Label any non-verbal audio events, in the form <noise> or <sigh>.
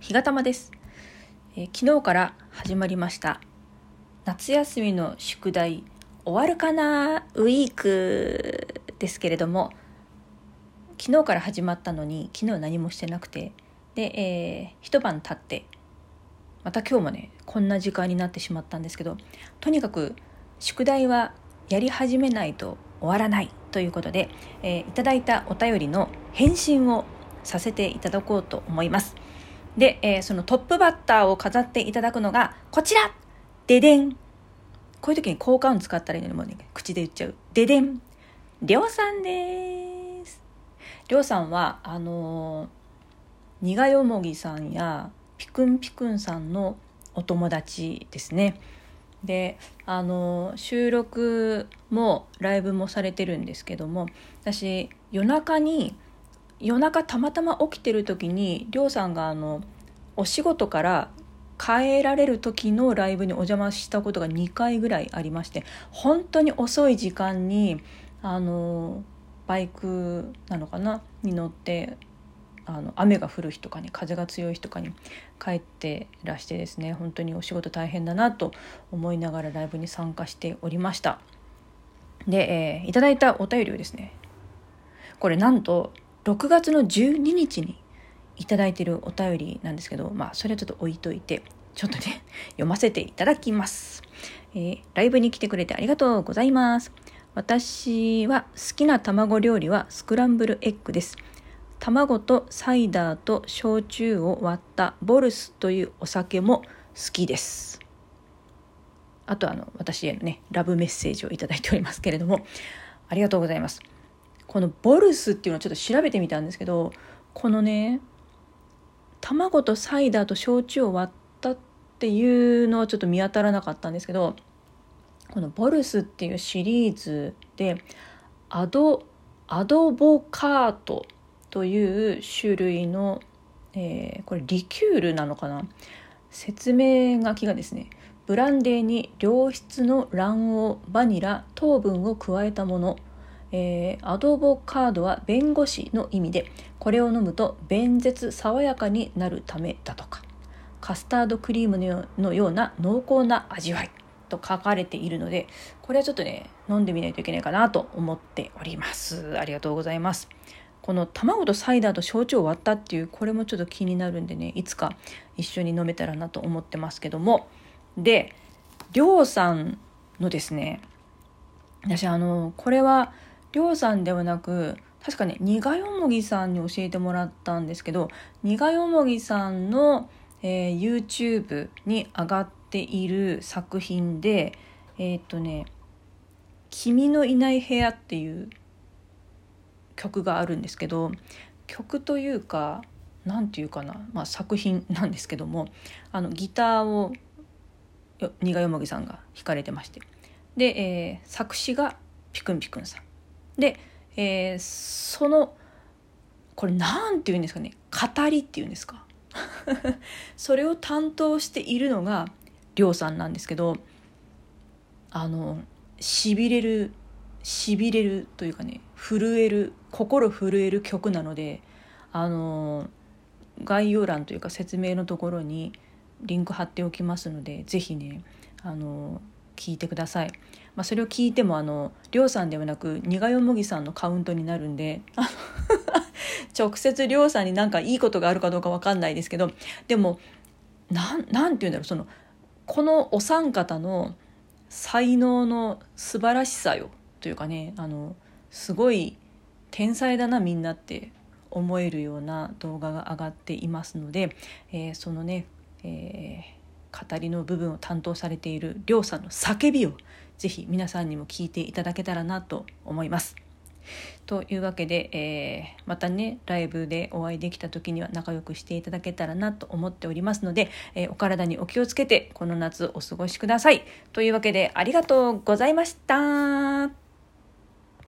日がたまです、えー、昨日から始まりました。夏休みの宿題終わるかな？ウィークですけれども。昨日から始まったのに昨日何もしてなくて。で、えー、一晩経ってまた今日もねこんな時間になってしまったんですけどとにかく宿題はやり始めないと終わらない。ということで、えー、いただいたお便りの返信をさせていただこうと思います。で、えー、そのトップバッターを飾っていただくのがこちらででんこういう時に効果音使ったらいいのにもうね口で言っちゃう。ででんりょうさんです。りょうさんはあのー、にがよもぎさんやピクンピクンさんのお友達ですね。であの収録もライブもされてるんですけども私夜中に夜中たまたま起きてる時にりょうさんがあのお仕事から帰られる時のライブにお邪魔したことが2回ぐらいありまして本当に遅い時間にあのバイクなのかなに乗ってあの雨が降る日とかに風が強い日とかに帰ってらしてですね本当にお仕事大変だなと思いながらライブに参加しておりました。で、えー、いただいたお便りをですねこれなんと6月の12日にいただいてるお便りなんですけどまあそれはちょっと置いといてちょっとね <laughs> 読ませていただきます、えー、ライブに来てくれてありがとうございます。私は好きな卵料理はスクランブルエッグです。卵とサイダーと焼酎を割ったボルスというお酒も好きです。あとあの私へのねラブメッセージをいいておりますけれどもありがとうございます。このボルスっていうのをちょっと調べてみたんですけどこのね卵とサイダーと焼酎を割ったっていうのはちょっと見当たらなかったんですけどこのボルスっていうシリーズでアドアドボカートという種類の、えー、これリキュールなのかな？説明書きがですねブランデーに良質の卵黄バニラ糖分を加えたもの。えー、アドボカードは弁護士の意味でこれを飲むと弁舌爽やかになるためだとか。カスタードクリームのような濃厚な味わい。と書かれているのでこれはちょっとね飲んでみないといけないかなと思っております。ありがとうございます。この卵とサイダーと焼酎を割ったっていうこれもちょっと気になるんでねいつか一緒に飲めたらなと思ってますけども。でりょうさんのですね私あのこれはりょうさんではなく確かね苦よもぎさんに教えてもらったんですけど苦よもぎさんの、えー、YouTube に上がっている作品でえー、っとね「君のいない部屋」っていう曲があるんですけど曲というか何て言うかな、まあ、作品なんですけどもあのギターを苦よもぎさんが弾かれてまして。で、えー、作詞がピクンピクンさん。で、えー、そのこれ何て言うんですかね？語りっていうんですか？<laughs> それを担当しているのがりょうさんなんですけどあのしびれるしびれるというかね震える心震える曲なのであの概要欄というか説明のところにリンク貼っておきますので是非ねあの聞いてください。まあ、それを聞いてもあのりょうさんではなく苦よもぎさんのカウントになるんで <laughs> 直接りょうさんになんかいいことがあるかどうか分かんないですけどでもなんなんて言うんだろうそのこのお三方の才能の素晴らしさよというかねあのすごい天才だなみんなって思えるような動画が上がっていますので、えー、そのね、えー、語りの部分を担当されているりょうさんの叫びをぜひ皆さんにも聞いていただけたらなと思います。というわけで、えー、またねライブでお会いできた時には仲良くしていただけたらなと思っておりますので、えー、お体にお気をつけてこの夏お過ごしください。というわけでありがとうございました。